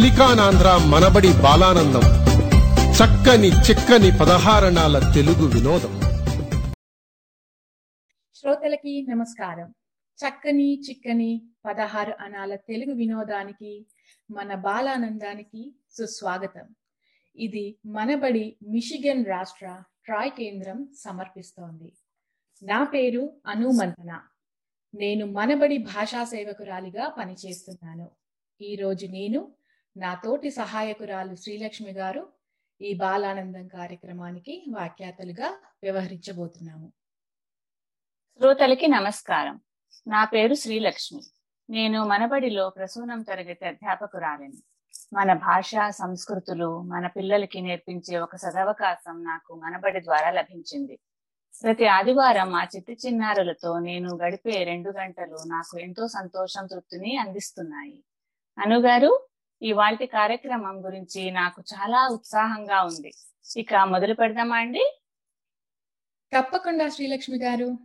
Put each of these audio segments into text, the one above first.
సిలికానాంధ్ర మనబడి బాలానందం. చక్కని చిక్కని పదహారణాల తెలుగు వినోదం. శ్రోతలకి నమస్కారం. చక్కని చిక్కని పదహారు అనాల తెలుగు వినోదానికి మన బాలానందానికి సుస్వాగతం. ఇది మనబడి మిషిగన్ రాష్ట్ర ట్రాయ్ కేంద్రం సమర్పిస్తోంది. నా పేరు అనుమంతన. నేను మనబడి భాషా సేవకురాలిగా పనిచేస్తున్నాను. ఈ రోజు నేను నా తోటి సహాయకురాలు శ్రీలక్ష్మి గారు ఈ బాలానందం కార్యక్రమానికి వాఖ్యాతలుగా వ్యవహరించబోతున్నాము. శ్రోతలకి నమస్కారం. నా పేరు శ్రీలక్ష్మి. నేను మనబడిలో ప్రసూనం తరగతి అధ్యాపకురాలిని. మన భాష సంస్కృతులు మన పిల్లలకి నేర్పించే ఒక సదవకాశం నాకు మనబడి ద్వారా లభించింది. ప్రతి ఆదివారం ఆ చిట్టి చిన్నారులతో నేను గడిపే రెండు గంటలు నాకు ఎంతో సంతోషం తృప్తిని అందిస్తున్నాయి. అనుగారు ఇవాల్టి కార్యక్రమం గురించి నాకు చాలా ఉత్సాహంగా ఉంది. ఇక మొదలు పెడదామా అండి? తప్పకుండా శ్రీలక్ష్మి గారు.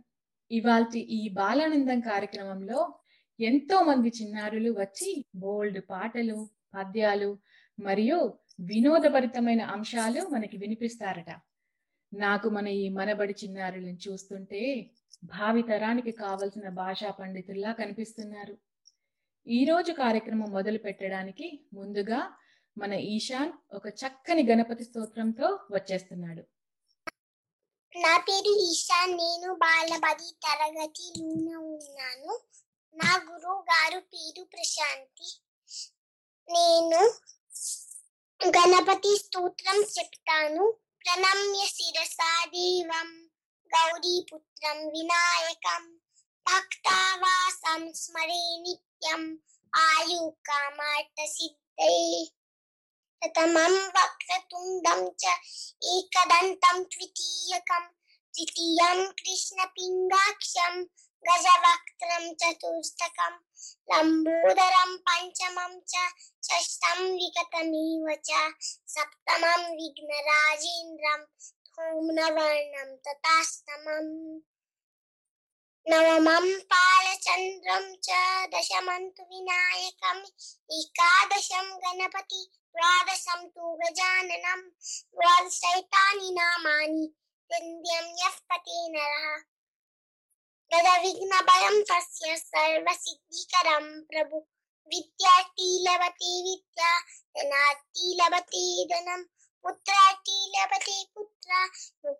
ఇవాళ ఈ బాలానందం కార్యక్రమంలో ఎంతో మంది చిన్నారులు వచ్చి బోల్డ్ పాటలు పద్యాలు మరియు వినోదభరితమైన అంశాలు మనకి వినిపిస్తారట. నాకు మన ఈ మనబడి చిన్నారులను చూస్తుంటే భావితరానికి కావలసిన భాషా పండితుల్లా కనిపిస్తున్నారు. ఈరోజు కార్యక్రమం మొదలు పెట్టడానికి ముందుగా మన ఈశాన్ ఒక చక్కని గణపతి స్తోత్రంతో వచ్చేస్తున్నాడు. నా పేరు ఈశాన్ నేను బాలబడి తరగతిలోనే ఉన్నాను. నా గురువు గారు పేరు ప్రశాంతి. నేను గణపతి స్తోత్రం చెప్తాను. ప్రణమ్య శిరసా దేవం గౌరీపుత్రం వినాయకం భక్తావాసం స్మరే नित्यम् आयुकामार्थसिद्धये प्रथमं वक्रतुण्डं च एकदन्तं द्वितीयकं तृतीयं कृष्णपिङ्गाक्षं गजवक्त्रं चतुष्टकं लम्बोदरं पञ्चमं च षष्ठं विगतमिव च सप्तमं विघ्नराजेन्द्रं धूम्नवर्णं तथास्तमम्। नवमं बालचन्द्रं च दशमं विनायकम्, एकादशं गणपति, द्वादशं तु गजाननं, द्वादशैतानि नामानि निन्द्यं यः पते नरः। तदविघ्नभयं तस्य सर्वसिद्धिकरं प्रभु। विद्यार्थी लभते विद्या धनार्थी लभते धनम् पुत्रार्थी लभते पुत्र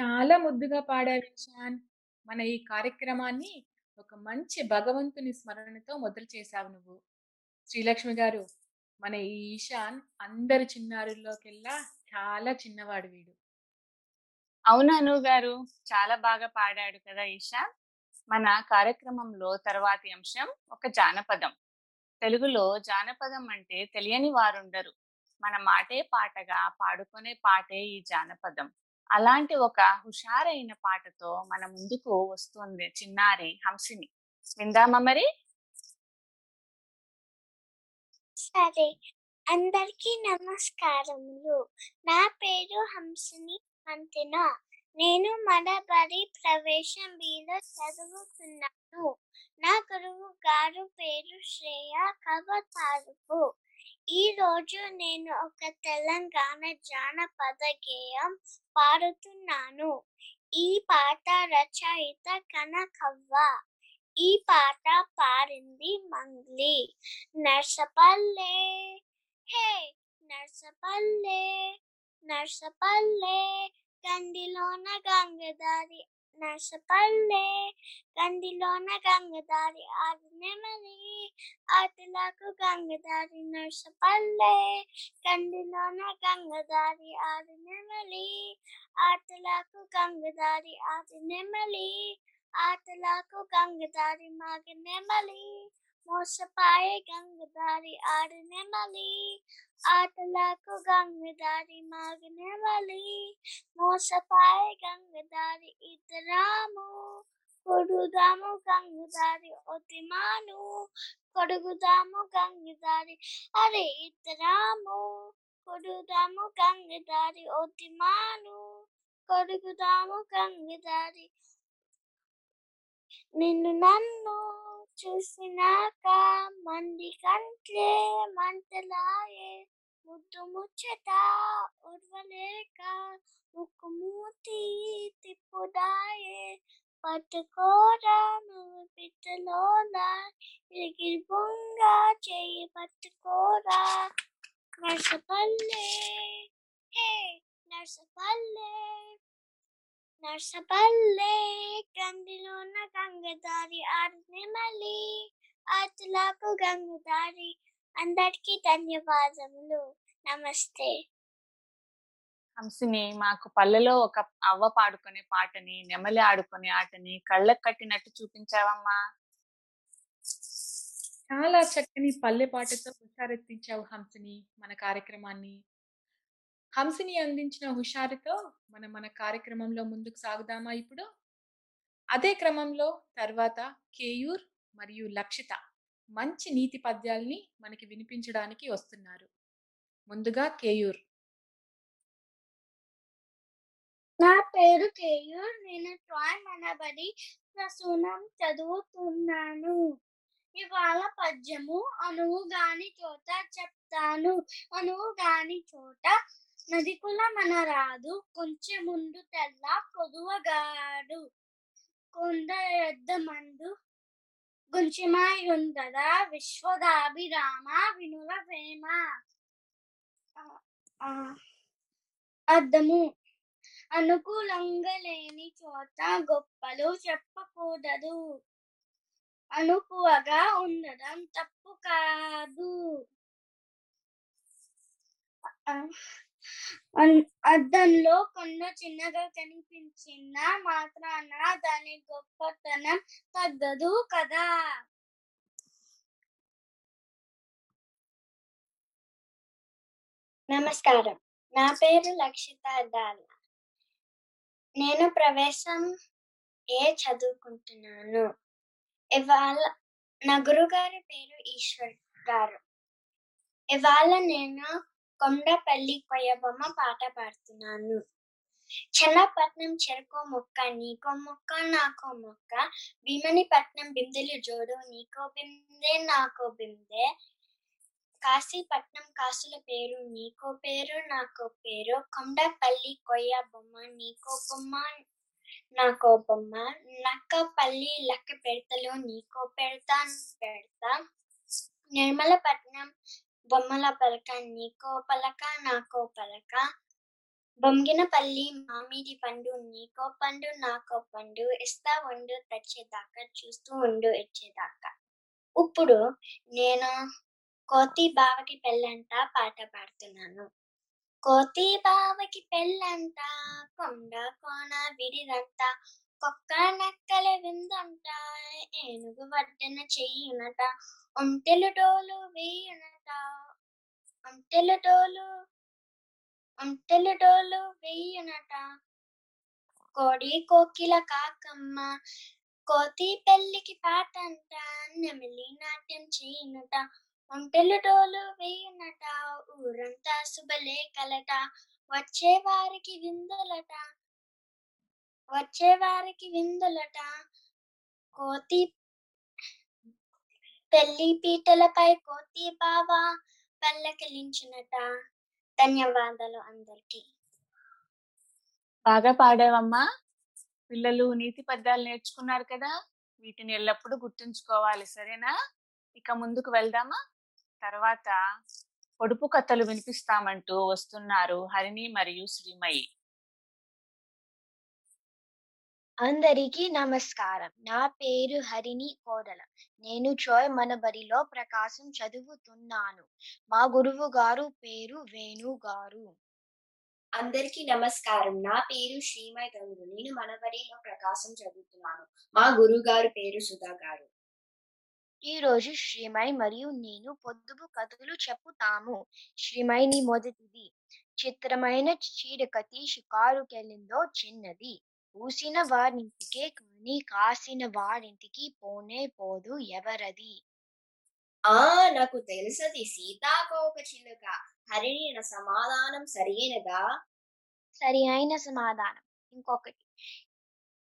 చాలా ముద్దుగా పాడారు ఇషాన్ మన ఈ కార్యక్రమాన్ని ఒక మంచి భగవంతుని స్మరణతో మొదలు చేశావు నువ్వు. శ్రీలక్ష్మి గారు మన ఈ ఈశాన్ అందరి చిన్నారుల్లోకెల్లా చాలా చిన్నవాడు వీడు. అవునా అను గారు? చాలా బాగా పాడాడు కదా ఈషా మన కార్యక్రమంలో తర్వాతి అంశం ఒక జానపదం. తెలుగులో జానపదం అంటే తెలియని వారుండరు. మన మాటే పాటగా పాడుకునే పాటే ఈ జానపదం. అలాంటి ఒక హుషారైన పాటతో మన ముందుకు వస్తుంది చిన్నారి హంసిని. విందామా మరి? సరే. అందరికీ నమస్కారములు. నా పేరు హంసిని అంతెన? నేను మడబడి ప్రవేశం బీలో చదువుతున్నాను. నా గురువు గారు పేరు శ్రేయ కవతారుపు. ఈ రోజు నేను ఒక తెలంగాణ జానపద గేయం పాడుతున్నాను. ఈ పాట రచయిత కనకవ్వ. ఈ పాట పాడింది మంగ్లీ. నర్సపల్లె హే Narsapalle Narsapalle కందిలోన గంగదారి Nasıl palle gandilona gangadari adi nemali adilaku gangadari nasıl palle gandilona gangadari adi nemali adilaku gangadari adi nemali adilaku gangadari magne nemali. మోసపాయే గంగదారి ఆడనెమలి ఆటలకు గంగదారి మాగనెమలి మోసపాయే గంగదారి ఇద్దరాము కొడుదాము గంగదారి ఒతిమాను కొడుగుదాము గంగదారి అరే ఇద్దరాము కొడుదాము గంగదారి ఒతిమాను కొడుగుదాము గంగదారి నిన్ను నన్ను చూసినాక మంది కంట్లే మంటలాయే. ముద్దు ముచ్చట ఉర్వలేక ముక్కు మూతి తిప్పుదాయే. పట్టుకోరా నువ్వు పిట్టలోన ఎగిరి బొంగ చెయ్యి పట్టుకోరా. నర్సపల్లె హే నర్సపల్లె. నర్సపల్లె కందిలోన గంగదారి ఆడనెమలి ఆటలకు గంగదారి అందరికీ ధన్యవాదములు నమస్తే హంసిని మాకు పల్లెలో ఒక అవ్వ పాడుకునే పాటని నెమలి ఆడుకునే ఆటని కళ్ళకు కట్టినట్టు చూపించావమ్మా. చాలా చక్కని పల్లె పాటతో హుషారెత్తించావు హంసిని మన కార్యక్రమాన్ని. హంసిని అందించిన హుషారుతో మనం మన కార్యక్రమంలో ముందుకు సాగుదామా ఇప్పుడు? అదే క్రమంలో తర్వాత కేయూర్ మరియు లక్షిత మంచి నీతి పద్యాల్ని మనకి వినిపించడానికి వస్తున్నారు. ముందుగా కేయూర్. నా పేరు కేయూర్. నేను ట్రాయ్ మనబడి ప్రసూనం చదువుతున్నాను. ఇవాళ పద్యము అనువు గాని చోట చెప్తాను. అనువు గాని చోట నదికుల మన రాదు కొంచెం ముందు తెల్ల కొదువగాడు. కొంద ఎద్దమందు మందు విశ్వదాభిరామ వినుల ప్రేమ. అర్థము అద్దము అనుకూలంగా లేని చోట గొప్పలు చెప్పకూడదు. అనుకువగా ఉండడం తప్పు కాదు. అద్దంలో కొండ చిన్నగా కనిపించిన మాత్రాన దాని గొప్పతనం తగ్గదు కదా? నమస్కారం. నా పేరు లక్షిత దాల నేను ప్రవేశం ఏ చదువుకుంటున్నాను? ఇవాళ నా గురుగారి పేరు ఈశ్వర్ గారు. ఇవాళ నేను కొండపల్లి కొయ్యబొమ్మ పాట పాడుతున్నాను. చెన్నపట్నం చెరుకో మొక్క నీకో మొక్క నాకో మొక్క. భీమనిపట్నం బిందెలు జోడు నీకో బిందె నాకో బిందె. కాశీపట్నం కాసుల పేరు నీకో పేరు నాకో పేరు. కొండపల్లి కొయ్య బొమ్మ నీకో బొమ్మ నాకో బొమ్మ. నక్కపల్లి లక్క పెడతలు నీకో పెడతా పెడతా. నిర్మలపట్నం బొమ్మల పలక నీకో పలక నాకో పలక బొంగినపల్లి మామిడి పండు నీకో పండు నాకో పండు ఇస్తా ఉండు తెచ్చేదాకా చూస్తూ ఉండు ఇచ్చేదాకా. ఇప్పుడు నేను కోతి బావకి పెళ్ళంట పాట పాడుతున్నాను. కోతి బావకి పెళ్ళంట కొండ కోన విడిదంట కుక్క నక్కల విందంట ఏనుగు వడ్డన చెయ్యునట ఒంటెలు డోలు వేయునట. ఒంటెలు డోలు ఒంటెలు కోడి కోకిల కాకమ్మ కోతి పెళ్ళికి పాటంట నెమిలి నాట్యం చేయునట. ఒంటెలు డోలు వేయునట ఊరంతా శుభలేఖలట వచ్చే వారికి విందులట. వచ్చే వారికి విందులట. కోతి పెళ్ళి పీటలపై కోతి బావ పల్లకిలించునట. ధన్యవాదాలు అందరికీ. బాగా పాడావమ్మా. పిల్లలు నీతి పద్యాలు నేర్చుకున్నారు కదా. వీటిని ఎల్లప్పుడూ గుర్తుంచుకోవాలి సరేనా? ఇక ముందుకు వెళ్దామా? తర్వాత పొడుపు కథలు వినిపిస్తామంటూ వస్తున్నారు హరిణి మరియు శ్రీమయి. అందరికీ నమస్కారం. నా పేరు హరిణి కోడల నేను ట్రోయ్ మనబడిలో ప్రకాశం చదువుతున్నాను. మా గురువు గారు పేరు వేణు గారు. అందరికీ నమస్కారం. నా పేరు శ్రీమయ్ గంగు నేను మనబడిలో ప్రకాశం చదువుతున్నాను. మా గురువు గారు పేరు సుధా గారు. ఈ రోజు శ్రీమై మరియు నేను పొద్దుపు కథలు చెప్పుతాము. శ్రీమైని మొదటిది. చిత్రమైన చీరకతి షికారుకెళ్ళిందో చిన్నది. పూసిన వారింటికే కాని కాసిన వారింటికి పోనే పోదు ఎవరది ఆ నాకు తెలుసది సీతాకోక చిలుక. హరిణి సమాధానం సరైనదా సరి అయిన సమాధానం. ఇంకొకటి.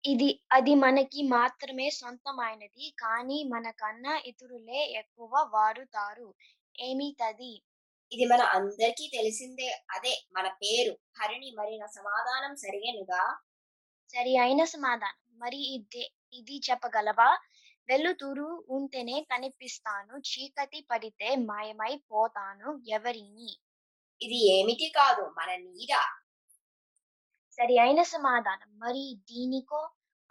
ఇది అది మనకి మాత్రమే సొంతమైనది కానీ మనకన్నా ఇతరులే ఎక్కువ వాడుతారు. ఏమిటది ఇది మన అందరికీ తెలిసిందే. అదే మన పేరు. హరిణి మరి నా సమాధానం సరైనదా సరి అయిన సమాధానం. మరి ఇదే ఇది చెప్పగలవా? వెలుతురు ఉంటేనే కనిపిస్తాను. చీకటి పడితే మాయమై పోతాను ఎవరిని? ఇది ఏమిటి కాదు మన నీడ. సరి అయిన సమాధానం. మరి దీనికో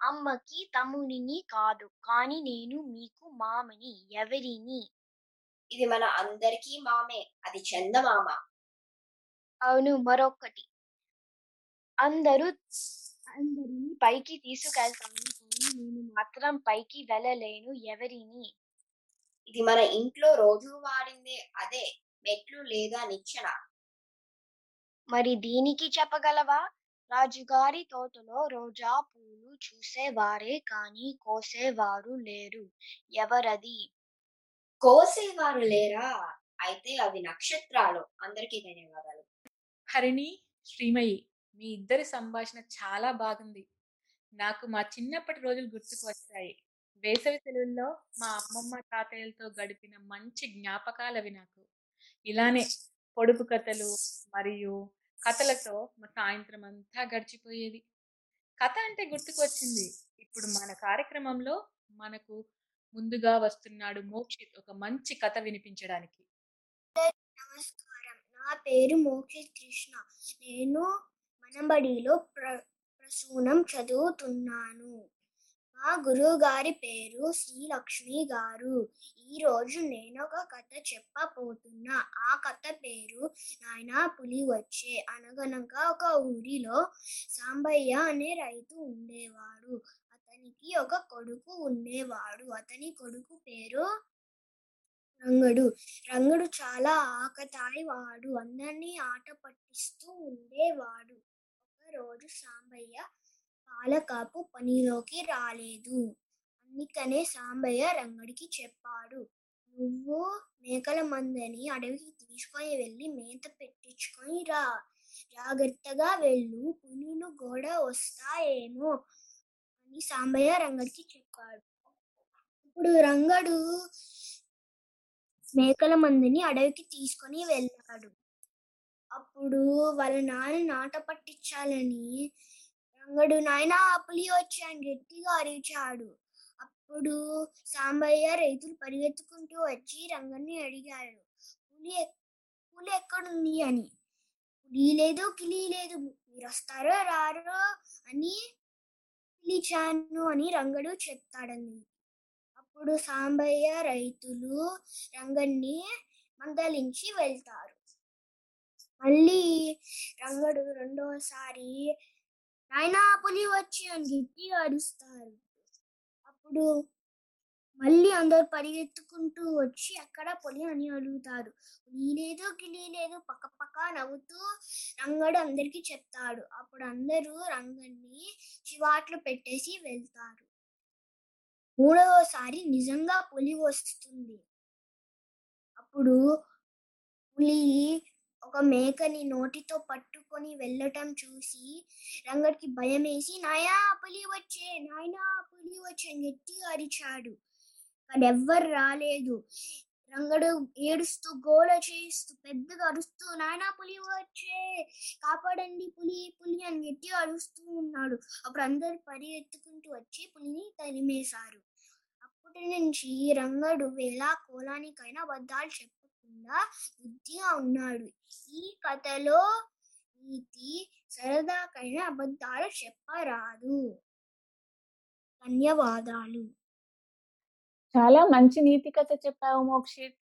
అమ్మకి తమ్ముడిని కాదు కానీ నేను మీకు మామని ఎవరిని? ఇది మన అందరికీ మామే అది చందమామ. అవును మరొకటి అందరూ అందరినీ పైకి తీసుకెళ్తాను. కానీ నేను మాత్రం పైకి వెళ్ళలేను ఎవరిని. ఇది మన ఇంట్లో రోజు వాడిందే అదే మెట్లు లేదా నిచ్చెన. మరి దీనికి చెప్పగలవా? రాజుగారి తోటలో రోజా పూలు చూసేవారే కానీ కోసేవారు లేరు. ఎవరది? కోసేవారు లేరా? అయితే అవి నక్షత్రాలు. అందరికీ ధన్యవాదాలు. హరిణి శ్రీమయి. మీ ఇద్దరి సంభాషణ చాలా బాగుంది. నాకు మా చిన్నప్పటి రోజులు గుర్తుకు వచ్చాయి. వేసవి సెలవుల్లో మా అమ్మమ్మ తాతయ్యలతో గడిపిన మంచి జ్ఞాపకాలు అవి నాకు. ఇలానే పొడుపు కథలు మరియు కథలతో మా సాయంత్రం అంతా గడిచిపోయేది. కథ అంటే గుర్తుకు వచ్చింది. ఇప్పుడు మన కార్యక్రమంలో మనకు ముందుగా వస్తున్నాడు మోక్షిత్ ఒక మంచి కథ వినిపించడానికి. నమస్కారం. నా పేరు మోక్షిత్ కృష్ణ. నేను మనబడిలో ప్ర ప్రసూనం చదువుతున్నాను. మా గురువు గారి పేరు శ్రీ లక్ష్మి గారు. ఈరోజు నేను ఒక కథ చెప్పబోతున్నా. ఆ కథ పేరు నాయనా పులి వచ్చే అనగనగా ఒక ఊరిలో సాంబయ్య అనే రైతు ఉండేవాడు. అతనికి ఒక కొడుకు ఉండేవాడు. అతని కొడుకు పేరు రంగడు. రంగడు చాలా ఆకతాయి వాడు అందరినీ ఆట పట్టిస్తూ ఉండేవాడు. రోజు సాంబయ్య పాలకాపు పనిలోకి రాలేదు. అందుకనే సాంబయ్య రంగడికి చెప్పాడు నువ్వు మేకల మందని అడవికి తీసుకొని వెళ్ళి మేత పెట్టించుకొని రా. జాగ్రత్తగా వెళ్ళు. పులులు గోడ వస్తాయేమో అని సాంబయ్య రంగడికి చెప్పాడు. ఇప్పుడు రంగడు మేకల మందిని అడవికి తీసుకొని వెళ్ళాడు. అప్పుడు వాళ్ళ నాన్న నాట పట్టించాలని రంగడు నాయన పులి వచ్చి అని గట్టిగా అరిచాడు. అప్పుడు సాంబయ్య రైతులు పరిగెత్తుకుంటూ వచ్చి రంగన్ని అడిగాడు. పులి ఎక్- పులి ఎక్కడుంది అని? పులి లేదు కిలి లేదు మీరు వస్తారో రారో అని పిలిచాను అని రంగడు చెప్తాడని. అప్పుడు సాంబయ్య రైతులు రంగన్ని మందలించి వెళ్తారు. మళ్ళీ రంగడు రెండోసారి. నాయనా పులి వచ్చి అని గట్టిగా అరుస్తారు. అప్పుడు మళ్ళీ అందరు పరిగెత్తుకుంటూ వచ్చి అక్కడ పులి అని అడుగుతారు. పులి లేదు గిలి లేదు పక్క పక్క నవ్వుతూ రంగడు అందరికి చెప్తాడు. అప్పుడు అందరూ రంగడిని చివాట్లు పెట్టేసి వెళ్తారు. మూడవసారి నిజంగా పులి వస్తుంది. అప్పుడు పులి ఒక మేకని నోటితో పట్టుకొని వెళ్ళటం చూసి రంగడికి భయం వేసి నాయా పులి వచ్చే నాయనా పులి వచ్చే అని గట్టిగా అరిచాడు. కానీ ఎవ్వరు రాలేదు. రంగడు ఏడుస్తూ గోల చేస్తూ పెద్దగా అరుస్తూ నాయనా పులి వచ్చే కాపాడండి పులి పులి అని గట్టిగా అరుస్తూ ఉన్నాడు. అప్పుడు అందరు పరిగెత్తుకుంటూ వచ్చి పులిని తరిమేశారు. అప్పటి నుంచి రంగడు వేళ కోలానికైనా అబద్ధాలు చెప్పకుండా బుద్ధిగా ఉన్నాడు. ఈ కథలో నీతి సరదాకైనా అబద్ధాలు చెప్పరాదు. ధన్యవాదాలు. చాలా మంచి నీతి కథ చెప్పావు మోక్షిత్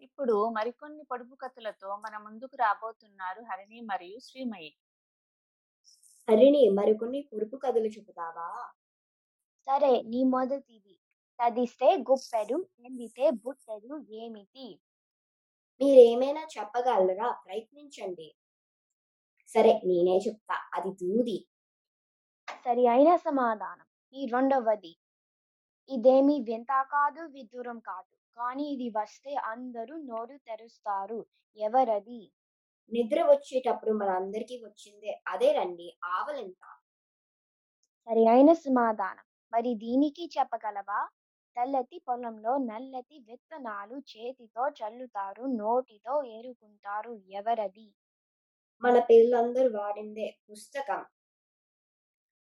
ఇప్పుడు మరికొన్ని పొడుపు కథలతో మన ముందుకు రాబోతున్నారు హరిణి మరియు శ్రీమయి. హరిణి మరికొన్ని పొరుపు కథలు చెబుతావా? సరే నీ మొదటిది. తదిస్తే గుప్పెడు ఎండితే బుట్టెడు ఏమిటి? మీరేమైనా చెప్పగలరా? ప్రయత్నించండి. సరే నేనే చెప్తా. అది దూది. సరి అయిన సమాధానం. ఈ రెండవది. ఇదేమి వింత కాదు విదూరం కాదు. కానీ ఇది వస్తే అందరూ నోరు తెరుస్తారు. ఎవరది? నిద్ర వచ్చేటప్పుడు మనందరికీ వచ్చిందే. అదే రండి. ఆవలింత. సరి అయిన సమాధానం. మరి దీనికి చెప్పగలవా? తెల్లటి పొలంలో నల్లటి విత్తనాలు చేతితో చల్లుతారు నోటితో ఏరుకుంటారు ఎవరది? మన పిల్లలందరూ వాడిందే పుస్తకం.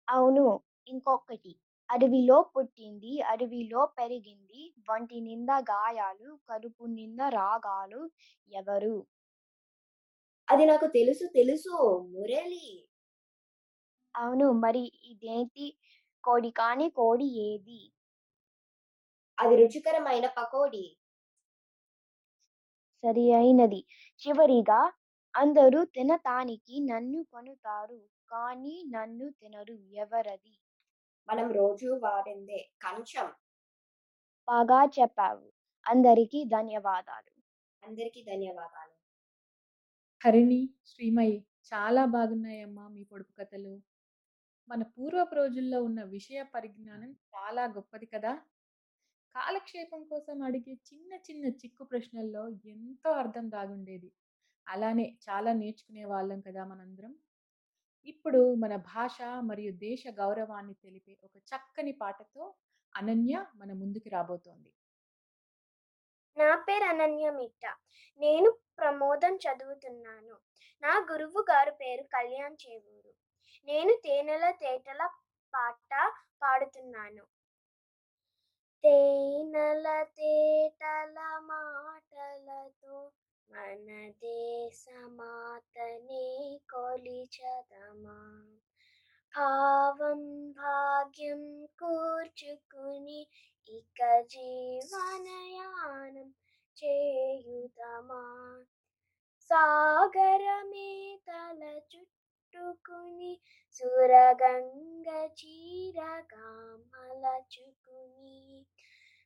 అవును. ఇంకొకటి అడవిలో పుట్టింది అడవిలో పెరిగింది. వంటి నిండా గాయాలు కడుపు నిండా రాగాలు ఎవరు? అది నాకు తెలుసు తెలుసు. మురళి. అవును. మరి ఇదేంటి? కోడి కాని కోడి ఏది? అది రుచికరమైన పకోడీ. సరి అయినది. చివరిగా అందరూ తినటానికి నన్ను కొనుతారు కానీ నన్ను తినరు ఎవరది? మనం రోజు వాడిందే కంచం. బాగా చెప్పావు. అందరికీ ధన్యవాదాలు. అందరికీ ధన్యవాదాలు. హరిణి శ్రీమయి చాలా బాగున్నాయమ్మా మీ పొడుపు కథలు. మన పూర్వపు రోజుల్లో ఉన్న విషయ పరిజ్ఞానం చాలా గొప్పది కదా? కాలక్షేపం కోసం అడిగే చిన్న చిన్న చిక్కు ప్రశ్నల్లో ఎంతో అర్థం దాగుండేది. అలానే చాలా నేర్చుకునే వాళ్ళం కదా మనందరం. ఇప్పుడు మన భాష మరియు దేశ గౌరవాన్ని తెలిపే ఒక చక్కని పాటతో అనన్య మన ముందుకు రాబోతోంది. నా పేరు అనన్య మిట్ట నేను ప్రమోదం చదువుతున్నాను. నా గురువు గారు పేరు కళ్యాణ్ చేవూరు. నేను తేనెల తేటల పాట పాడుతున్నాను. తేనెల తేటల మాటలతో మన దేశమాతని కొలిచదమా? భావం భాగ్యం కూర్చుకుని ఇక జీవనయానం చేయుదమా? సాగరమే తల చుట్టూ కట్టుకుని సురగంగ చీరగా మలచుకుని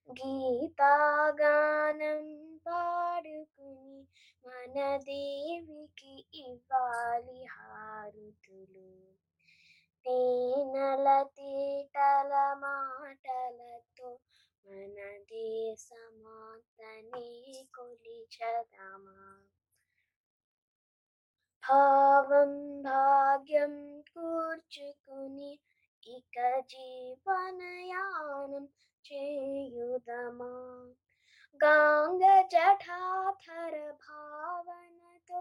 గీతాగానం పాడుకుని మన దేవికి ఇవ్వాలి హారుతులు. తేనల తీటల మాటలతో మన దేశమాతనే కొలిచదమా? భావం భాగ్యం కూర్చుకుని ఇక జీవనయానం చేయుదమా గాంగ జఠాధర భావనతో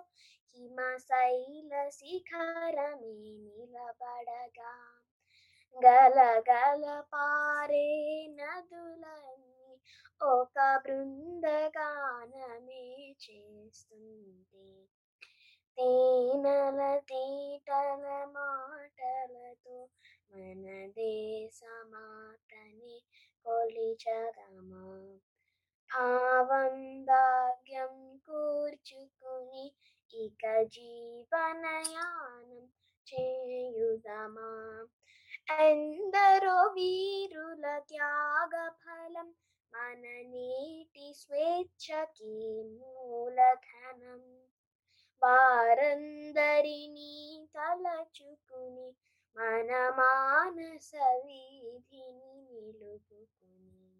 హిమశైల శిఖరమే నిలబడగా గలగల పారే నదులన్నీ ఒక బృందగానమే చేస్తుంది తేనెల తీటల మాటలతో మన దేశమాతని కొలిచదమా? భావం భాగ్యం కూర్చుకుని ఇక జీవనయానం చేయుదమా? ఎందరో వీరుల త్యాగ ఫలం మన నేటి స్వేచ్ఛకి మూలధనం. వారందరినీ తలచుకుని మన మానస వీధిని నిలుపుకుని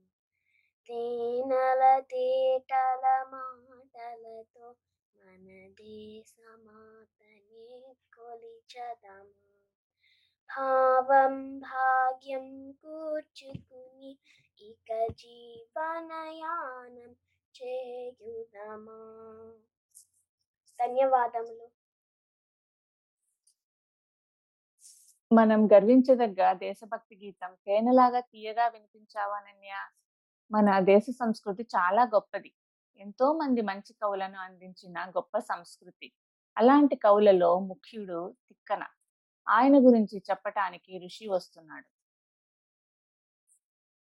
తేనెల తేటల మాటలతో మన దేశమాతనే కొలిచదమా? భావం భాగ్యం కూర్చుకుని ఇక జీవనయానం చేయుదమా? ధన్యవాదములు. మనం గర్వించదగ్గ దేశభక్తి గీతం తేనెలాగా తీయగా వినిపించావనన్య మన దేశ సంస్కృతి చాలా గొప్పది. ఎంతో మంది మంచి కవులను అందించిన గొప్ప సంస్కృతి. అలాంటి కవులలో ముఖ్యుడు తిక్కన. ఆయన గురించి చెప్పటానికి ఋషి వస్తున్నాడు.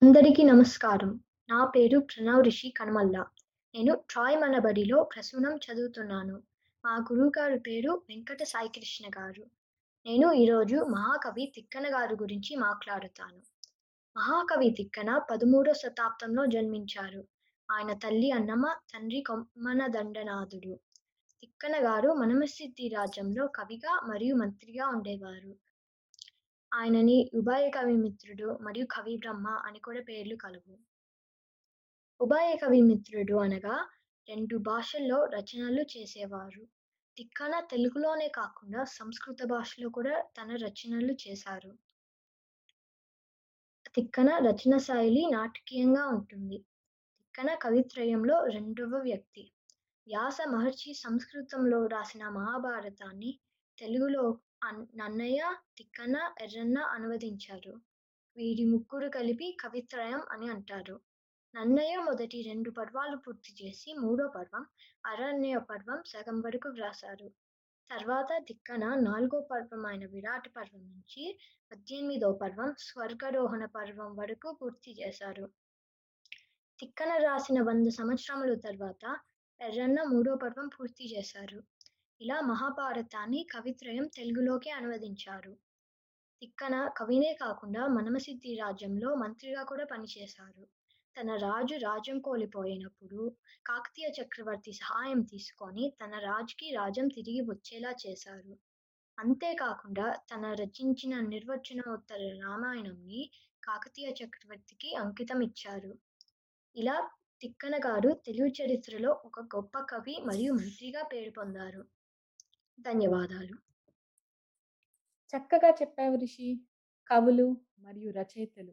అందరికీ నమస్కారం. నా పేరు ప్రణవ్ రిషి కనమల్ల. నేను ట్రాయ్ మనబడిలో ప్రసూనం చదువుతున్నాను. మా గురువుగారు పేరు వెంకట సాయికృష్ణ గారు. నేను ఈరోజు మహాకవి తిక్కన గారు గురించి మాట్లాడుతాను. మహాకవి తిక్కన పదమూడో శతాబ్దంలో జన్మించారు. ఆయన తల్లి అన్నమ్మ తండ్రి కొమ్మన దండనాథుడు తిక్కన గారు మనమసిద్ధి రాజ్యంలో కవిగా మరియు మంత్రిగా ఉండేవారు. ఆయనని ఉభయ కవి మిత్రుడు మరియు కవి బ్రహ్మ అని కూడా పేర్లు కలవు. ఉభయ కవి మిత్రుడు అనగా రెండు భాషల్లో రచనలు చేసేవారు. తిక్కన తెలుగులోనే కాకుండా సంస్కృత భాషలో కూడా తన రచనలు చేశారు. తిక్కన రచన శైలి నాటకీయంగా ఉంటుంది. తిక్కన కవిత్రయంలో రెండవ వ్యక్తి. వ్యాస మహర్షి సంస్కృతంలో రాసిన మహాభారతాన్ని తెలుగులో అన్- నన్నయ్య తిక్కన ఎర్రన్న అనువదించారు. వీరి ముగ్గురు కలిపి కవిత్రయం అని అంటారు. నన్నయ్య మొదటి రెండు పర్వాలు పూర్తి చేసి మూడో పర్వం అరణ్య పర్వం సగం వరకు వ్రాసారు తర్వాత తిక్కన నాలుగో పర్వం అయిన విరాట్ పర్వం నుంచి పద్దెనిమిదో పర్వం స్వర్గరోహణ పర్వం వరకు పూర్తి చేశారు. తిక్కన రాసిన వంద సంవత్సరముల తర్వాత ఎర్రన్న మూడో పర్వం పూర్తి చేశారు. ఇలా మహాభారతాన్ని కవిత్రయం తెలుగులోకి అనువదించారు. తిక్కన కవినే కాకుండా మనమసిద్ధి రాజ్యంలో మంత్రిగా కూడా పనిచేశారు. తన రాజు రాజ్యం కోల్పోయినప్పుడు కాకతీయ చక్రవర్తి సహాయం తీసుకొని తన రాజుకి రాజ్యం తిరిగి వచ్చేలా చేశారు. అంతేకాకుండా తన రచించిన నిర్వచనోత్తర రామాయణంని కాకతీయ చక్రవర్తికి అంకితం ఇచ్చారు. ఇలా తిక్కన గారు తెలుగు చరిత్రలో ఒక గొప్ప కవి మరియు మంత్రిగా పేరు పొందారు. ధన్యవాదాలు. చక్కగా చెప్పావు రిషి. కవులు మరియు రచయితలు.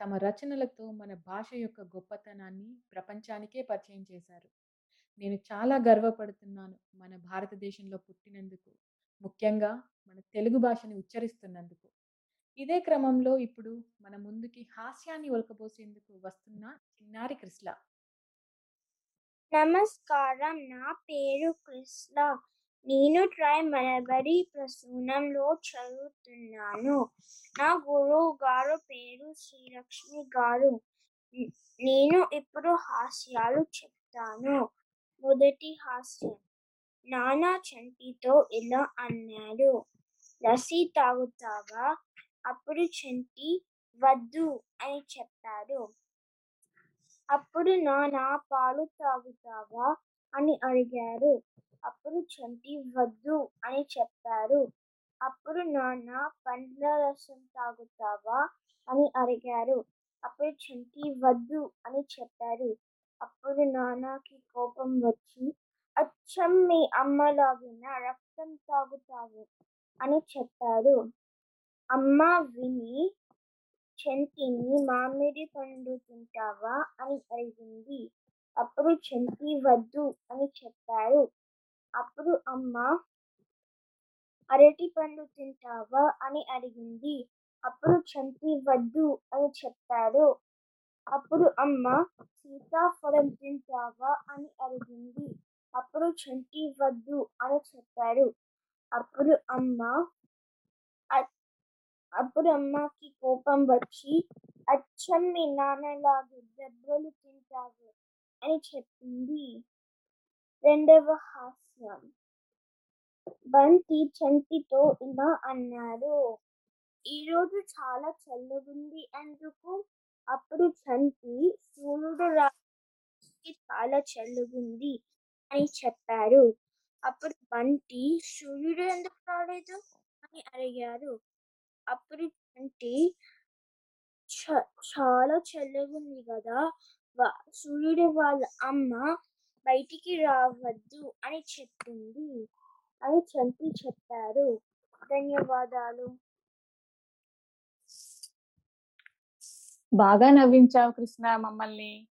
తమ రచనలతో మన భాష యొక్క గొప్పతనాన్ని ప్రపంచానికే పరిచయం చేశారు. నేను చాలా గర్వపడుతున్నాను మన భారతదేశంలో పుట్టినందుకు ముఖ్యంగా మన తెలుగు భాషని ఉచ్చరిస్తున్నందుకు. ఇదే క్రమంలో ఇప్పుడు మన ముందుకి హాస్యాన్ని ఒలకబోసేందుకు వస్తున్న చిన్నారి కృష్ణ నమస్కారం. నా పేరు కృష్ణ నేను ట్రై మలబరి ప్రసూనంలో చదువుతున్నాను. నా గురువు గారు పేరు శ్రీలక్ష్మి గారు. నేను ఇప్పుడు హాస్యాలు చెప్తాను. మొదటి హాస్యం. నానా చంటితో ఇలా అన్నాడు. లస్సీ తాగుతావా? అప్పుడు చంటి వద్దు అని చెప్పాడు. అప్పుడు నానా పాలు తాగుతావా? అని అడిగారు. అప్పుడు చంటి వద్దు అని చెప్పారు. అప్పుడు నాన్న పండ్ల రసం తాగుతావా అని అడిగారు. అప్పుడు చంటి వద్దు అని చెప్పారు. అప్పుడు నాన్నకి కోపం వచ్చి అచ్చం మీ అమ్మలాగిన రక్తం తాగుతావు అని చెప్పారు. అమ్మ విని చంటిని మామిడి పండు తింటావా అని అడిగింది. అప్పుడు చంటి వద్దు అని చెప్పారు. అప్పుడు అమ్మ అరటి పండు తింటావా అని అడిగింది. అప్పుడు చంటి వద్దు అని చెప్పారు. అప్పుడు అమ్మ సీతాఫలం తింటావా అని అడిగింది. అప్పుడు చంటి వద్దు అని చెప్పారు. అప్పుడు అమ్మ అప్పుడు అమ్మకి కోపం వచ్చి అచ్చం మీ నాన్నలాగా దెబ్బలు తింటావు అని చెప్పింది రెండవ హాస్యం. బంతి చంటితో ఇలా అన్నాడు ఈరోజు చాలా చల్లగుంది ఎందుకు? అప్పుడు చంటి సూర్యుడు రాకి చాలా చల్లగుంది అని చెప్పారు. అప్పుడు బంటి సూర్యుడు ఎందుకు రాలేదు అని అడిగారు. అప్పుడు చంటి "చ- చాలా చల్లగుంది కదా సూర్యుడు వాళ్ళ అమ్మ బయటికి రావద్దు అని చెప్పింది. అని చంపి చెప్పారు. ధన్యవాదాలు. బాగా నవ్వించావు కృష్ణ మమ్మల్ని.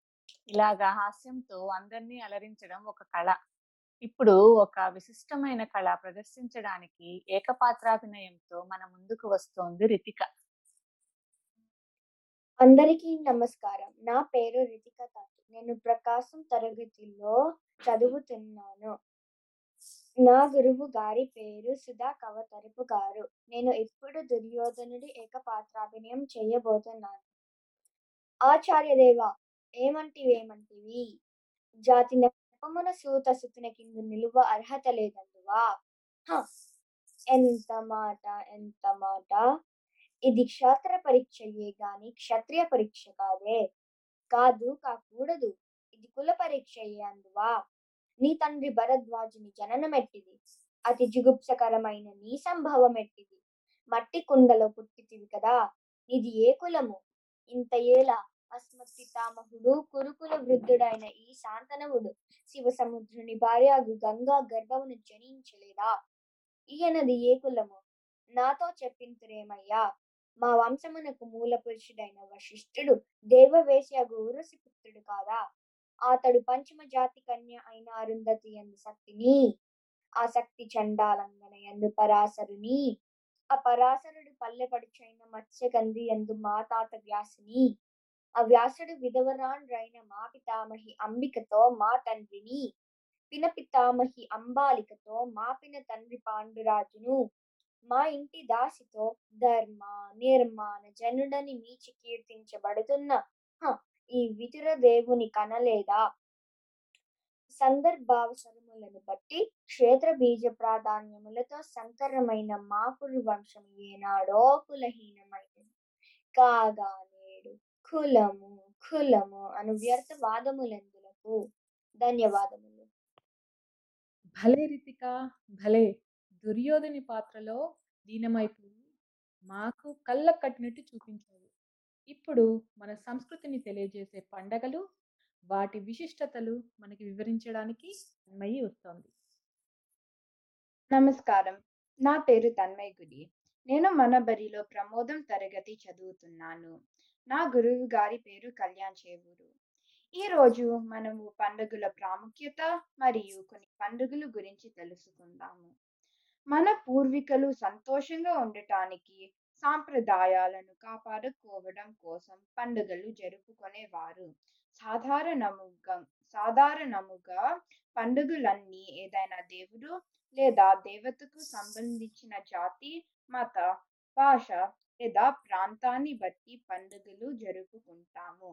ఇలాగా హాస్యంతో అందరినీ అలరించడం ఒక కళ. ఇప్పుడు ఒక విశిష్టమైన కళ ప్రదర్శించడానికి ఏకపాత్రాభినయంతో మన ముందుకు వస్తోంది రితిక. అందరికీ నమస్కారం. నా పేరు రితిక తాతి నేను ప్రకాశం తరగతిలో చదువుతున్నాను. నా గురువు గారి పేరు సుధా కవతరపు గారు. నేను ఇప్పుడు దుర్యోధనుడి ఏకపాత్రాభినయం చేయబోతున్నాను. ఆచార్యదేవ ఏమంటివేమంటివి? జాతి నెపమున సూత సుతున కింద నిలువ అర్హత లేదందువా? హ, ఎంత మాట ఎంత మాట? ఇది క్షేత్ర పరీక్షయే గాని క్షత్రియ పరీక్ష కాదే. కాదు కాకూడదు. ఇది కుల పరీక్షయే అందువా? నీ తండ్రి భరద్వాజుని జననమెట్టిది. అతి జుగుప్సకరమైన నీ సంభవం ఎట్టిది మట్టి కుండలో పుట్టితివి కదా? ఇది ఏ కులము? ఇంత ఏలా అస్మత్ కురుకుల వృద్ధుడైన ఈ శాంతనవుడు శివ సముద్రుని భార్యగు గంగా గర్భమును జనించలేదా? ఈయనది ఏ కులము? నాతో చెప్పింతురేమయ్యా? మా వంశమునకు మూల పురుషుడైన వశిష్ఠుడు దేవవేశ్యగు ఊరసి పుత్రుడు కాదా? అతడు పంచమ జాతి కన్య అయిన అరుంధతి ఎందు శక్తిని ఆ శక్తి చండాలంగన ఎందు పరాశరుని ఆ పరాశరుడు పల్లెపడుచైన మత్స్యగంధి ఎందు మా తాత వ్యాసుని ఆ వ్యాసుడు విధవరాండ్రైన మా పితామహి అంబికతో మా తండ్రిని పిన పితామహి అంబాలికతో మా పిన తండ్రి పాండురాజును మా ఇంటి దాసితో ధర్మ నిర్మాణ జనుడని మీచి కీర్తించబడుతున్న ఈ వితుర దేవుని కనలేదా? సందర్భావసరములను బట్టి క్షేత్ర బీజ ప్రాధాన్యములతో సంకరమైన మాకురు వంశం ఏనాడో కులహీనమైనది. కాగా నేడు కులము కులము అను వ్యర్థ వాదములందులకు ధన్యవాదములు. భలే రితిక భలే దుర్యోధని పాత్రలో లీనమైపోయి మాకు కళ్ళ కట్టినట్టు చూపించాడు. ఇప్పుడు మన సంస్కృతిని తెలియజేసే పండగలు వాటి విశిష్టతలు మనకి వివరించడానికి తన్మయి వస్తోంది. నమస్కారం. నా పేరు తన్మయ్ గుడి. నేను మన బరిలో ప్రమోదం తరగతి చదువుతున్నాను. నా గురువు గారి పేరు కళ్యాణ్ చేవూరు. ఈ రోజు మనము పండుగల ప్రాముఖ్యత మరియు కొన్ని పండుగల గురించి తెలుసుకుందాము. మన పూర్వీకులు సంతోషంగా ఉండటానికి సాంప్రదాయాలను కాపాడుకోవడం కోసం పండుగలు జరుపుకునేవారు. సాధారణముగా సాధారణముగా పండుగలన్నీ ఏదైనా దేవుడు లేదా దేవతకు సంబంధించిన జాతి మత భాష లేదా ప్రాంతాన్ని బట్టి పండుగలు జరుపుకుంటాము.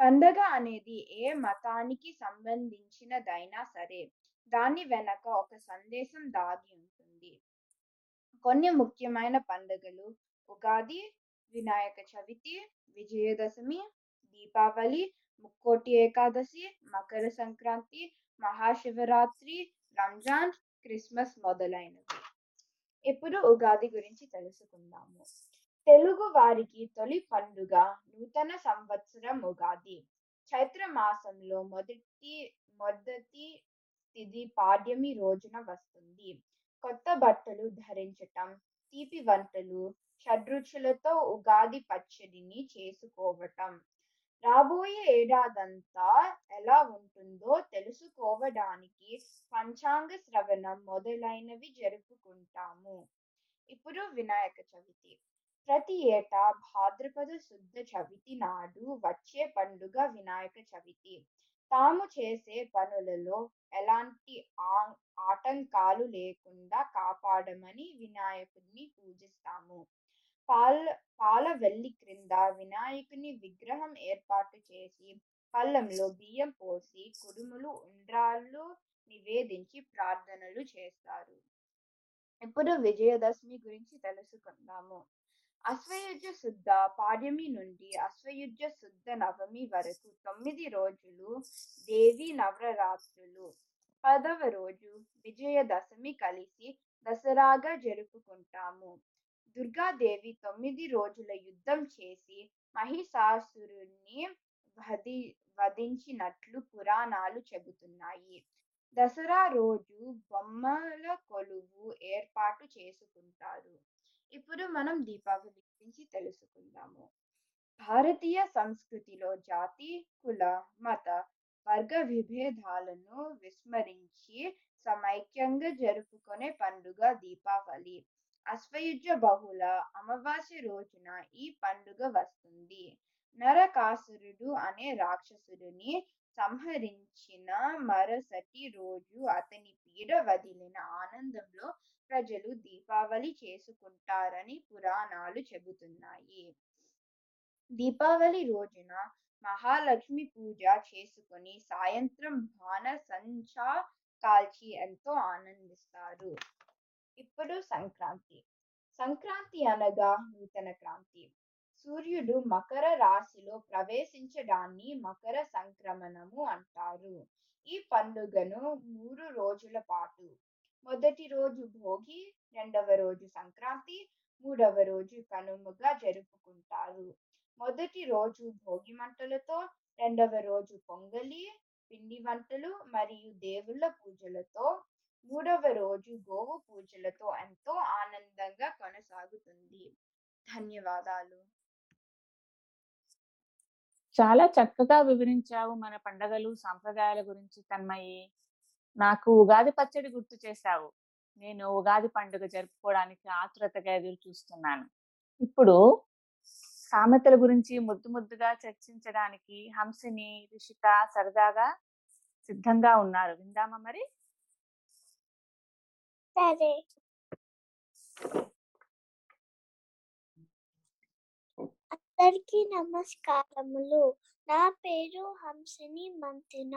పండగ అనేది ఏ మతానికి సంబంధించినదైనా సరే దాని వెనక ఒక సందేశం దాగి ఉంటుంది. కొన్ని ముఖ్యమైన పండుగలు ఉగాది వినాయక చవితి విజయదశమి దీపావళి ముక్కోటి ఏకాదశి మకర సంక్రాంతి మహాశివరాత్రి రంజాన్ క్రిస్మస్ మొదలైనవి. ఇప్పుడు ఉగాది గురించి తెలుసుకుందాము. తెలుగు వారికి తొలి పండుగ నూతన సంవత్సరం ఉగాది. చైత్ర మాసంలో మొదటి మొదటి తిది పాడ్యమి రోజున వస్తుంది. కొత్త బట్టలు ధరించటం తీపి వంటలు షడ్రుచులతో ఉగాది పచ్చడిని చేసుకోవటం. రాబోయే ఏడాదంతా ఎలా ఉంటుందో తెలుసుకోవడానికి పంచాంగ శ్రవణం మొదలైనవి జరుపుకుంటాము. ఇప్పుడు వినాయక చవితి. ప్రతి ఏటా భాద్రపద శుద్ధ చవితి నాడు వచ్చే పండుగ వినాయక చవితి. తాము చేసే పనులలో ఎలాంటి ఆ- ఆటంకాలు లేకుండా కాపాడమని వినాయకుడిని పూజిస్తాము. పాల పాల వెల్లి క్రింద వినాయకుని విగ్రహం ఏర్పాటు చేసి పళ్ళంలో బియ్యం పోసి కుడుములు ఉండ్రాళ్ళు నివేదించి ప్రార్థనలు చేస్తారు. ఇప్పుడు విజయదశమి గురించి తెలుసుకుందాము. అశ్వయుజ శుద్ధ పాడ్యమి నుండి అశ్వయుజ శుద్ధ నవమి వరకు తొమ్మిది రోజులు దేవి నవరాత్రులు. పదవ రోజు విజయదశమి కలిసి దసరాగా జరుపుకుంటాము. దుర్గాదేవి తొమ్మిది రోజుల యుద్ధం చేసి మహిషాసురుణ్ణి వధి వధించినట్లు పురాణాలు చెబుతున్నాయి. దసరా రోజు బొమ్మల కొలువు ఏర్పాటు చేసుకుంటారు. ఇప్పుడు మనం దీపావళి గురించి తెలుసుకుందాము. భారతీయ సంస్కృతిలో జాతి కుల మత వర్గ విభేదాలను విస్మరించి సమైక్యంగా జరుపుకునే పండుగ దీపావళి. అశ్వయుజ బహుళ అమావాస్య రోజున ఈ పండుగ వస్తుంది. నరకాసురుడు అనే రాక్షసుడిని సంహరించిన మరుసటి రోజు అతని పీడ వదిలిన ఆనందంలో ప్రజలు దీపావళి చేసుకుంటారని పురాణాలు చెబుతున్నాయి. దీపావళి రోజున మహాలక్ష్మి పూజ చేసుకుని సాయంత్రం బాణ సంచా కాల్చి ఎంతో ఆనందిస్తారు. ఇప్పుడు సంక్రాంతి. సంక్రాంతి అనగా నూతన క్రాంతి. సూర్యుడు మకర రాశిలో ప్రవేశించడాన్ని మకర సంక్రమణము అంటారు. ఈ పండుగను మూడు రోజుల పాటు మొదటి రోజు భోగి రెండవ రోజు సంక్రాంతి మూడవ రోజు కనుమగా జరుపుకుంటారు. మొదటి రోజు భోగి మంటలతో రెండవ రోజు పొంగలి పిండి వంటలు మరియు దేవుళ్ళ పూజలతో మూడవ రోజు గోవు పూజలతో ఎంతో ఆనందంగా కొనసాగుతుంది. ధన్యవాదాలు. చాలా చక్కగా వివరించావు మన పండగలు సాంప్రదాయాల గురించి తన్మయి. నాకు ఉగాది పచ్చడి గుర్తు చేశావు. నేను ఉగాది పండుగ జరుపుకోవడానికి ఆతురతగా ఎదురు చూస్తున్నాను. ఇప్పుడు సామెతల గురించి ముద్దు ముద్దుగా చర్చించడానికి హంసిని రిషిక సరదాగా సిద్ధంగా ఉన్నారు. విందామా మరి? సరే. అందరికీ నమస్కారములు. నా పేరు హంసిని మంతిన.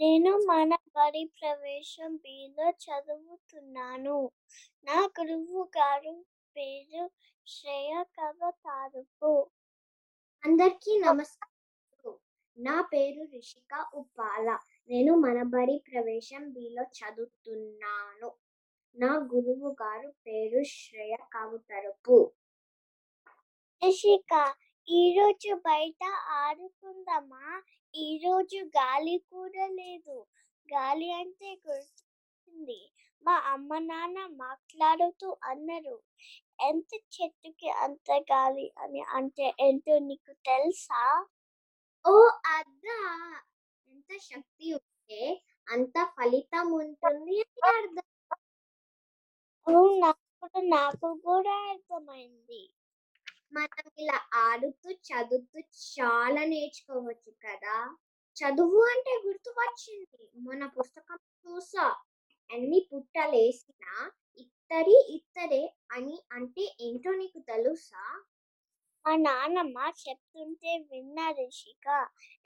నేను మన బడి ప్రవేశం బిలో చదువుతున్నాను. నా గురువు గారు పేరు శ్రేయ కవతారుపు అందరికీ నమస్కారం నా పేరు రిషిక ఉప్పాల. నేను మన బడి ప్రవేశం బిలో చదువుతున్నాను. నా గురువు గారు పేరు శ్రేయ కావుతరపు రిషిక ఈరోజు బయట ఆడుకుందామా? ఈరోజు గాలి కూడా లేదు. గాలి అంటే గుర్తుంది. మా అమ్మ నాన్న మాట్లాడుతూ అన్నారు. ఎంత చెట్టుకి అంత గాలి అని అంటే ఏంటో నీకు తెలుసా? ఓ అద్దా! ఎంత శక్తి ఉంటే అంత ఫలితం ఉంటుంది అని అర్థం. అవునప్పుడు నాకు కూడా అర్థమైంది. మనం ఇలా ఆడుతూ చదువుతూ చాలా నేర్చుకోవచ్చు కదా. చదువు అంటే గుర్తువచ్చింది మన పుస్తకం చూసా. ఎన్ని పుట్టలేసినా ఇత్తడి ఇత్తడే అని అంటే ఏంటో నీకు తెలుసా? మా నాన్నమ్మ చెప్తుంటే విన్నా రిషిక.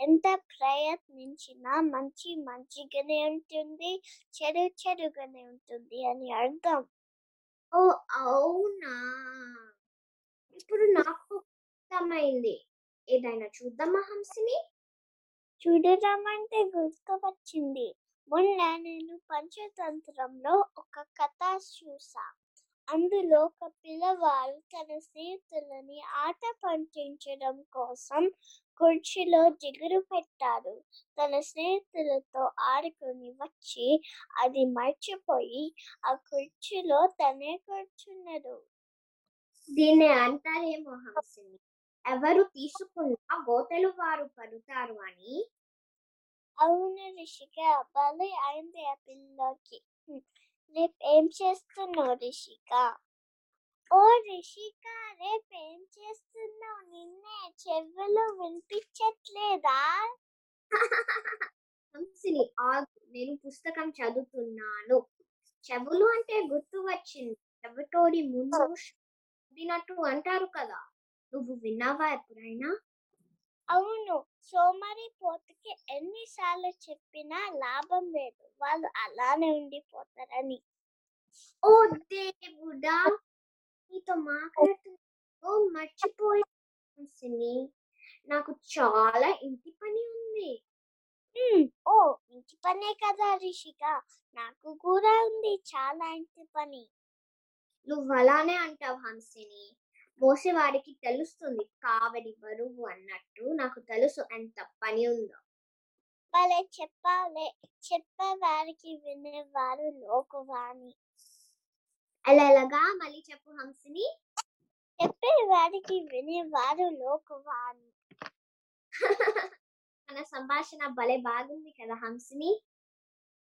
ఎంత ప్రయత్నించినా మంచి మంచిగానే ఉంటుంది చెడు చెడుగానే ఉంటుంది అని అర్థం. ఓ అవునా? ఇప్పుడు నాకు అర్థమైంది. ఏదైనా చూద్దామా హంసిని? చూడడం అంటే వచ్చింది మొన్న నేను పంచతంత్రంలో ఒక కథ చూసా. అందులో ఒక పిల్లవాడు తన స్నేహితులని ఆట పంపించడం కోసం కుర్చీలో జిగురు పెట్టాడు. తన స్నేహితులతో ఆడుకొని వచ్చి అది మర్చిపోయి ఆ కుర్చీలో తనే కూర్చున్నాడు. దీన్ని అంటారేమో హంసిని. ఎవరు తీసుకున్నా గోతలు వారు పడతారు అని. అవును రిషిక భలే అయింది ఆ పిల్లకి. రేపు ఏం చేస్తున్నావు రిషిక? ఓ రిషిక రేపు ఏం చేస్తున్నావు? నిన్నే చెవులు వినిపించట్లేదా? హంసిని ఆగు. నేను పుస్తకం చదువుతున్నాను. చెవులు అంటే గుర్తు వచ్చింది. చెవిటోడి ముందు దినట్టు అంటారు కదా! నువ్వు విన్నావా ఎప్పుడైనా? అవును. సోమరి పోతుకి ఎన్నిసార్లు చెప్పినా లాభం లేదు. వాళ్ళు అలానే ఉండిపోతారని. ఓ దేవుడా! నీతో మాట్లాడుతూ మర్చిపోయి నాకు చాలా ఇంటి పని ఉంది. ఓ ఇంటి పనే కదా రిషిక. నాకు కూడా ఉంది చాలా ఇంటి పని. నువ్వు అలానే అంటావు హంసిని. మోసేవాడికి తెలుస్తుంది కావడి బరువు అన్నట్టు. నాకు తెలుసు ఎంత పని ఉందో. భలే చెప్పాలే చెప్పేవారికి వినేవారు లోకవాణి. అలా ఎలాగా? మళ్ళీ చెప్పు హంసిని. చెప్పేవారికి వినేవారు లోకవాణి. మన సంభాషణ భలే బాగుంది కదా హంసిని.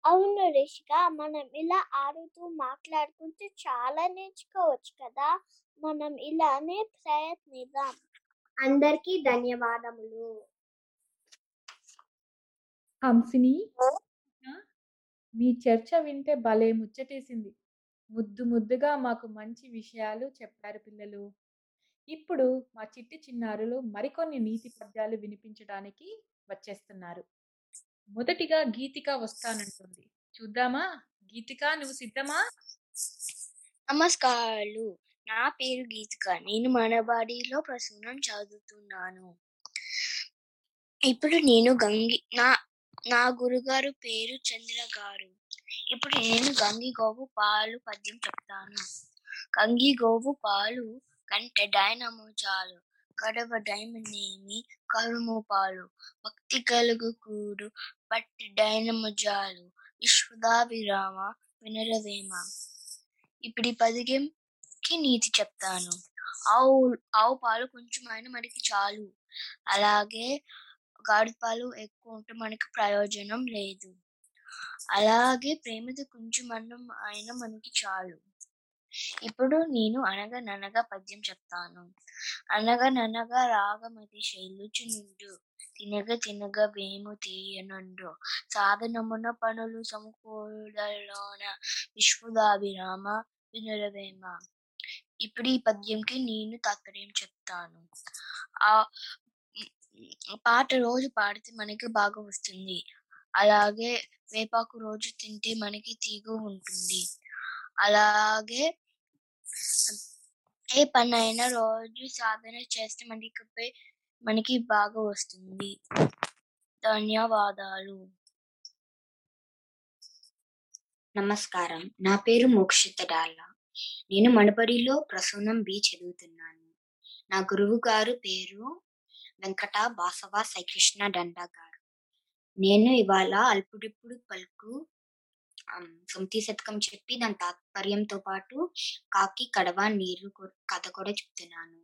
అవును రిషిక మనం ఇలా ఆడుతూ మాట్లాడుకుంటూ చాలా నేర్చుకోవచ్చు కదా. మనం ఇలానే ప్రయత్నిద్దాం. అందరికీ ధన్యవాదములు. హంసిని మీ చర్చ వింటే భలే ముచ్చటేసింది. ముద్దు ముద్దుగా మాకు మంచి విషయాలు చెప్పారు పిల్లలు. ఇప్పుడు మా చిట్టి చిన్నారులు మరికొన్ని నీతి పద్యాలు వినిపించడానికి వచ్చేస్తున్నారు. మొదటిగా గీతిక వస్తానంటుంది. చూద్దామా? గీతిక నువ్వు సిద్ధమా? నమస్కారాలు. నా పేరు గీతిక. నేను మనబడిలో ప్రసూనం చదువుతున్నాను. ఇప్పుడు నేను గంగి నా నా గురుగారు పేరు చంద్ర గారు ఇప్పుడు నేను గంగి గోవు పాలు పద్యం చెప్తాను. గంగి గోవు పాలు కంటే డైనమో చాలు. కడవ డైమనేమి కరుము పాలు భక్తి కలుగు కూడు పట్టి డైనము జాలు విరామ వినరవేమ. ఇప్పుడు ఈ నీతి చెప్తాను. ఆవు ఆవు పాలు కొంచెం అయినా మనకి చాలు. అలాగే గాడి పాలు ఎక్కువ ఉంటే మనకి ప్రయోజనం లేదు. అలాగే ప్రేమతో కొంచెం అన్నం అయినా మనకి చాలు. ఇప్పుడు నేను అనగననగా పద్యం చెప్తాను. అనగననగా రాగమతి శైలుచునుండు తినగ తినగ వేము తీయనుండు. సాధనమున పనులు సమకూడలోన విశ్వదాభిరామ వినురవేమ. ఇప్పుడు ఈ పద్యంకి నేను తాత్పర్యం చెప్తాను. ఆ పాట రోజు పాడితే మనకి బాగా వస్తుంది. అలాగే వేపాకు రోజు తింటే మనకి తీగ ఉంటుంది. అలాగే ఏ పని అయినా రోజు సాధన చేస్తే మనకి మనకి బాగా వస్తుంది. ధన్యవాదాలు. నమస్కారం. నా పేరు మోక్షిత డాల్లా. నేను మణబడిలో ప్రసూనం బి చదువుతున్నాను. నా గురువు గారు పేరు వెంకట బాసవ శ్రీకృష్ణ డండా గారు. నేను ఇవాళ అల్పుడిప్పుడు పలుకు సుమతి శతకం చెప్పి దాని తాత్పర్యంతో పాటు కాకి కడవ నీరు కథ కూడా చెప్తున్నాను.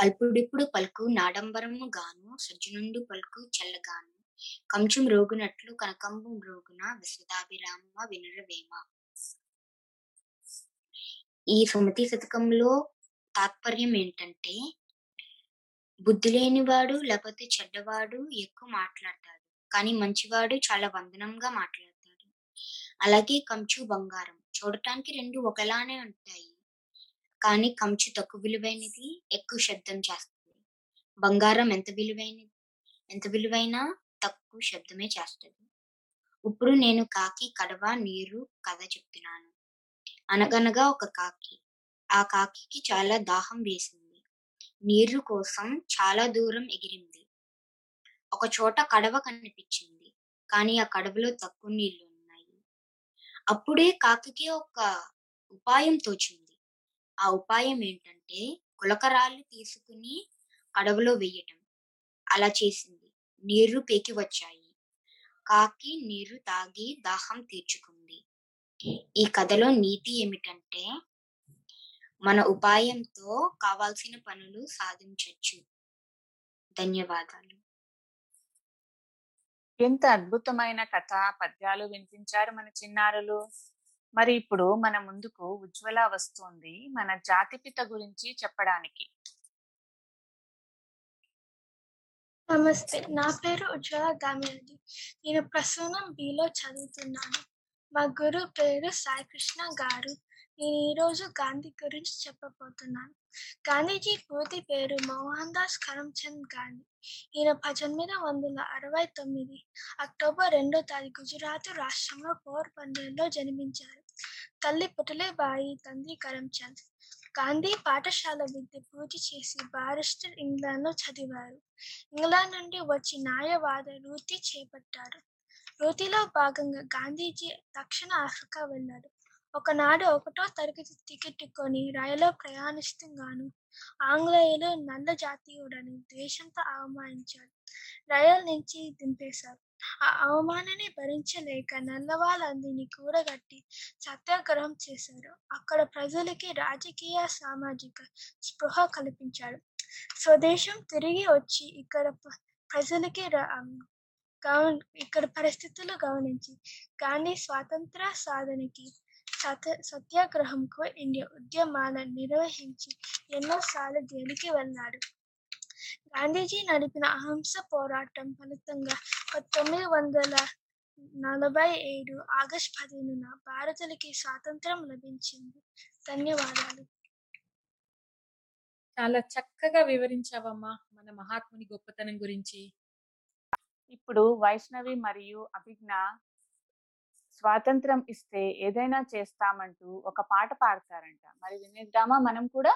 అల్పుడిప్పుడు పలుకు నాడంబరము గాను సజ్జనుండు పలుకు చల్లగాను. కంచం రోగునట్లు కనకంబు రోగున విశ్వదాభిరామ వినురవేమ. ఈ సుమతి శతకంలో తాత్పర్యం ఏంటంటే బుద్ధి లేనివాడు లేకపోతే చెడ్డవాడు ఎక్కువ మాట్లాడతాడు. కానీ మంచివాడు చాలా వందనంగా మాట్లాడతాడు. అలాగే కంచు బంగారం. చూడటానికి రెండు ఒకలానే ఉంటాయి. కానీ కంచు తక్కువ విలువైనది ఎక్కువ శబ్దం చేస్తుంది. బంగారం ఎంత విలువైనది ఎంత విలువైనా తక్కువ శబ్దమే చేస్తుంది. ఇప్పుడు నేను కాకి కడవ నీరు కథ చెప్తున్నాను. అనగనగా ఒక కాకి. ఆ కాకికి చాలా దాహం వేసింది. నీరు కోసం చాలా దూరం ఎగిరింది. ఒక చోట కడవ కనిపించింది. కానీ ఆ కడవలో తక్కువ నీళ్ళు అప్పుడే కాకికి ఒక ఉపాయం తోచింది. ఆ ఉపాయం ఏంటంటే గులకరాళ్ళు తీసుకుని కడవలో వేయటం. అలా చేసింది. నీరు పేకి వచ్చాయి. కాకి నీరు తాగి దాహం తీర్చుకుంది. ఈ కథలో నీతి ఏమిటంటే మన ఉపాయంతో కావాల్సిన పనులు సాధించవచ్చు ధన్యవాదాలు. ఎంత అద్భుతమైన కథ పద్యాలు వినిపించారు మన చిన్నారులు. మరి ఇప్పుడు మన ముందుకు ఉజ్వల వస్తుంది మన జాతిపిత గురించి చెప్పడానికి. నమస్తే నా పేరు ఉజ్వల దామిరెడ్డి నేను ప్రసూనం బిలో చదువుతున్నాను. మా గురువు పేరు సాయికృష్ణ గారు. నేను ఈరోజు గాంధీ గురించి చెప్పబోతున్నాను. గాంధీజీ పూర్తి పేరు మోహన్ దాస్ కరమ్చంద్ గాంధీ. ఈయన పద్దెనిమిది వందల అరవై తొమ్మిది అక్టోబర్ రెండో తారీఖు గుజరాత్ రాష్ట్రంలో పోర్బందర్లో జన్మించారు. తల్లి పుటలేబాయి తండ్రి కరమ్చంద్. గాంధీ పాఠశాల విద్య పూర్తి చేసి బారిస్టర్ ఇంగ్లాండ్లో చదివారు. ఇంగ్లాండ్ నుండి వచ్చి న్యాయవాద వృత్తి చేపట్టారు. వృత్తిలో భాగంగా గాంధీజీ దక్షిణ ఆఫ్రికా వెళ్ళారు. ఒకనాడు ఒకటో తరగతి టికెట్ కొని రైల్లో ప్రయాణిస్తుంగాను ఆంగ్లేయులు నల్ల జాతీయుడని ద్వేషంతో అవమానించారు. రైలు నుంచి దింపేశారు. ఆ అవమానాన్ని భరించలేక నల్లవాళ్ళందరినీ కూడగట్టి సత్యాగ్రహం చేశారు. అక్కడ ప్రజలకి రాజకీయ సామాజిక స్పృహ కల్పించాడు. స్వదేశం తిరిగి వచ్చి ఇక్కడ ప్రజలకి ఇక్కడ పరిస్థితులు గమనించి గాంధీ స్వాతంత్ర సాధనకి సత సత్యాగ్రహంకు ఇండియా ఉద్యమాలను నిర్వహించి ఎన్నోసార్లు జైలుకి వెళ్ళాడు. గాంధీజీ నడిపిన అహింస పోరాటం ఫలితంగా పంతొమ్మిది వందల నలభై ఏడు ఆగస్ట్ పదిహేనున భారతులకి స్వాతంత్రం లభించింది. ధన్యవాదాలు. చాలా చక్కగా వివరించావమ్మా మన మహాత్ముని గొప్పతనం గురించి. ఇప్పుడు వైష్ణవి మరియు అభిజ్ఞ స్వాతంత్రం ఇస్తే ఏదైనా చేస్తామంటూ ఒక పాట పాడతారంట. మరి వినేద్దామా? మనం కూడా?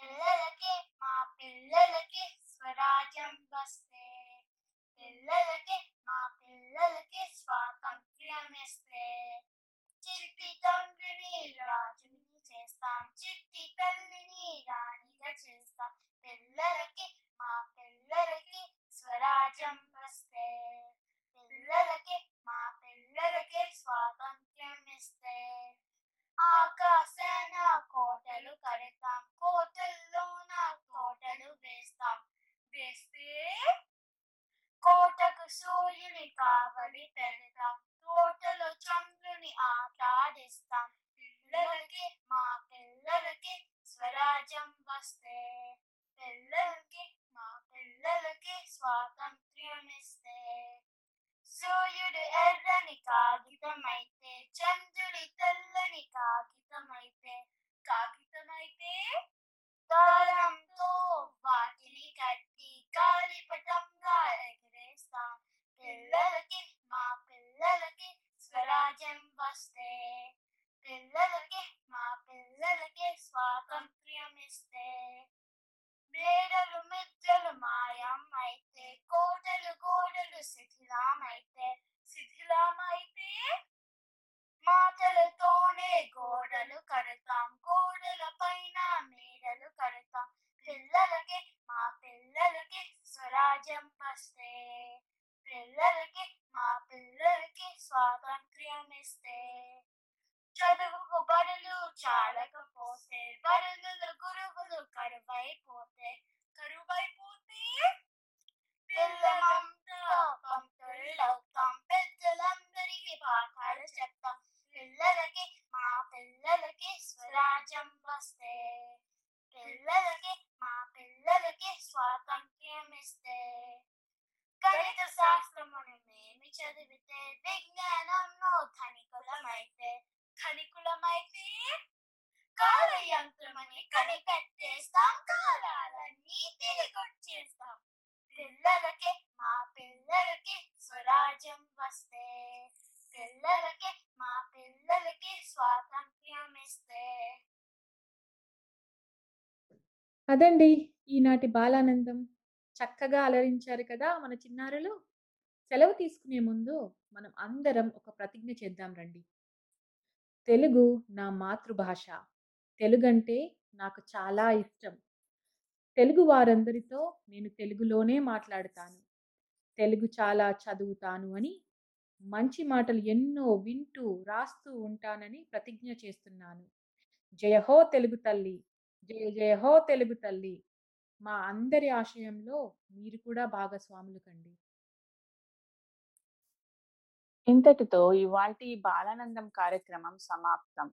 పిల్లలకి మా పిల్లలకి స్వరాజ్యం వస్తే పిల్లలకి మా పిల్లలకి స్వాతంత్ర్యం ఇస్తే. చిట్టి తండ్రిని రాజుని చేస్తాం చిట్టి తల్లిని రాణిగా చేస్తాం. పిల్లలకి మా పిల్లలకి స్వరాజ్యం వస్తే పిల్లలకి మా పిల్లలకి స్వాతంత్ర్యం ఇస్తే. ఆకాశాన కోటలు కడతాం కోటల్లోన కోటలు వేస్తాం. వేస్తే కోటకు సూర్యుని కావలి పెడతాం తోటలో చంద్రుని ఆటాడిస్తాం పిల్లలకి మా పిల్లలకి స్వరాజ్యం వస్తే పిల్లలకి మా స్వాతంత్ర్యమిస్తే. స్వాతంత్ర్యం ఇస్తే సూర్యుడు ఎర్రని కాగితమైతే చంద్రుడి తెల్లని కాగితమైతే కాగితమైతే దారంతో వాటిని కట్టి గాలిపటంగా ఎగిరేస్తాం. పిల్లలకి మా పిల్లలకి స్వరాజ్యం వస్తే. పిల్లలకి మా పిల్లలకి స్వాతంత్ర్యం ఇస్తే బ్లేడలు మిత్రలు మాయం శిథిలమైతే శిథిలమైతే మాటలతోనే గోడలు కడతాం గోడల పైన మేడలు కడతాం పిల్లలకి మా పిల్లలకి స్వరాజ్యం వస్తే పిల్లలకి మా పిల్లలకి స్వాతంత్ర్యం ఇస్తే చదువుకు బడులు చాలకపోతే బడులు గురువులు కరువైపోతే కరువైపోతే పిల్లలం పిల్లలకి మా పిల్లలకి స్వరాజ్యం వస్తే పిల్లలకి మా పిల్లలకి స్వాతంత్ర్యం ఇస్తే. గణిత శాస్త్రమును మేము చదివితే విజ్ఞానంలో ధనికులమైతే ధనికులమైతే కాల యంత్రమని కనిపెట్టేస్తాం కాలాలన్నీ తిరిగొచ్చేస్తాం. పిల్లలకి మా పిల్లలకి స్వరాజ్యం వస్తే పిల్లలకి మా పిల్లలకి స్వాతంత్ర్యం ఇస్తే. అదండి ఈనాటి బాలానందం. చక్కగా అలరించారు కదా మన చిన్నారులు. సెలవు తీసుకునే ముందు మనం అందరం ఒక ప్రతిజ్ఞ చేద్దాం రండి. తెలుగు నా మాతృభాష. తెలుగంటే నాకు చాలా ఇష్టం. తెలుగు వారందరితో నేను తెలుగులోనే మాట్లాడతాను. తెలుగు చాలా చదువుతాను అని మంచి మాటలు ఎన్నో వింటూ రాస్తూ ఉంటానని ప్రతిజ్ఞ చేస్తున్నాను. జయహో తెలుగు తల్లి జయ జయహో తెలుగు తల్లి మా అందరి ఆశయంలో మీరు కూడా భాగస్వాములు కండి ఇంతటితో ఇవాల్టి బాలానందం కార్యక్రమం సమాప్తం.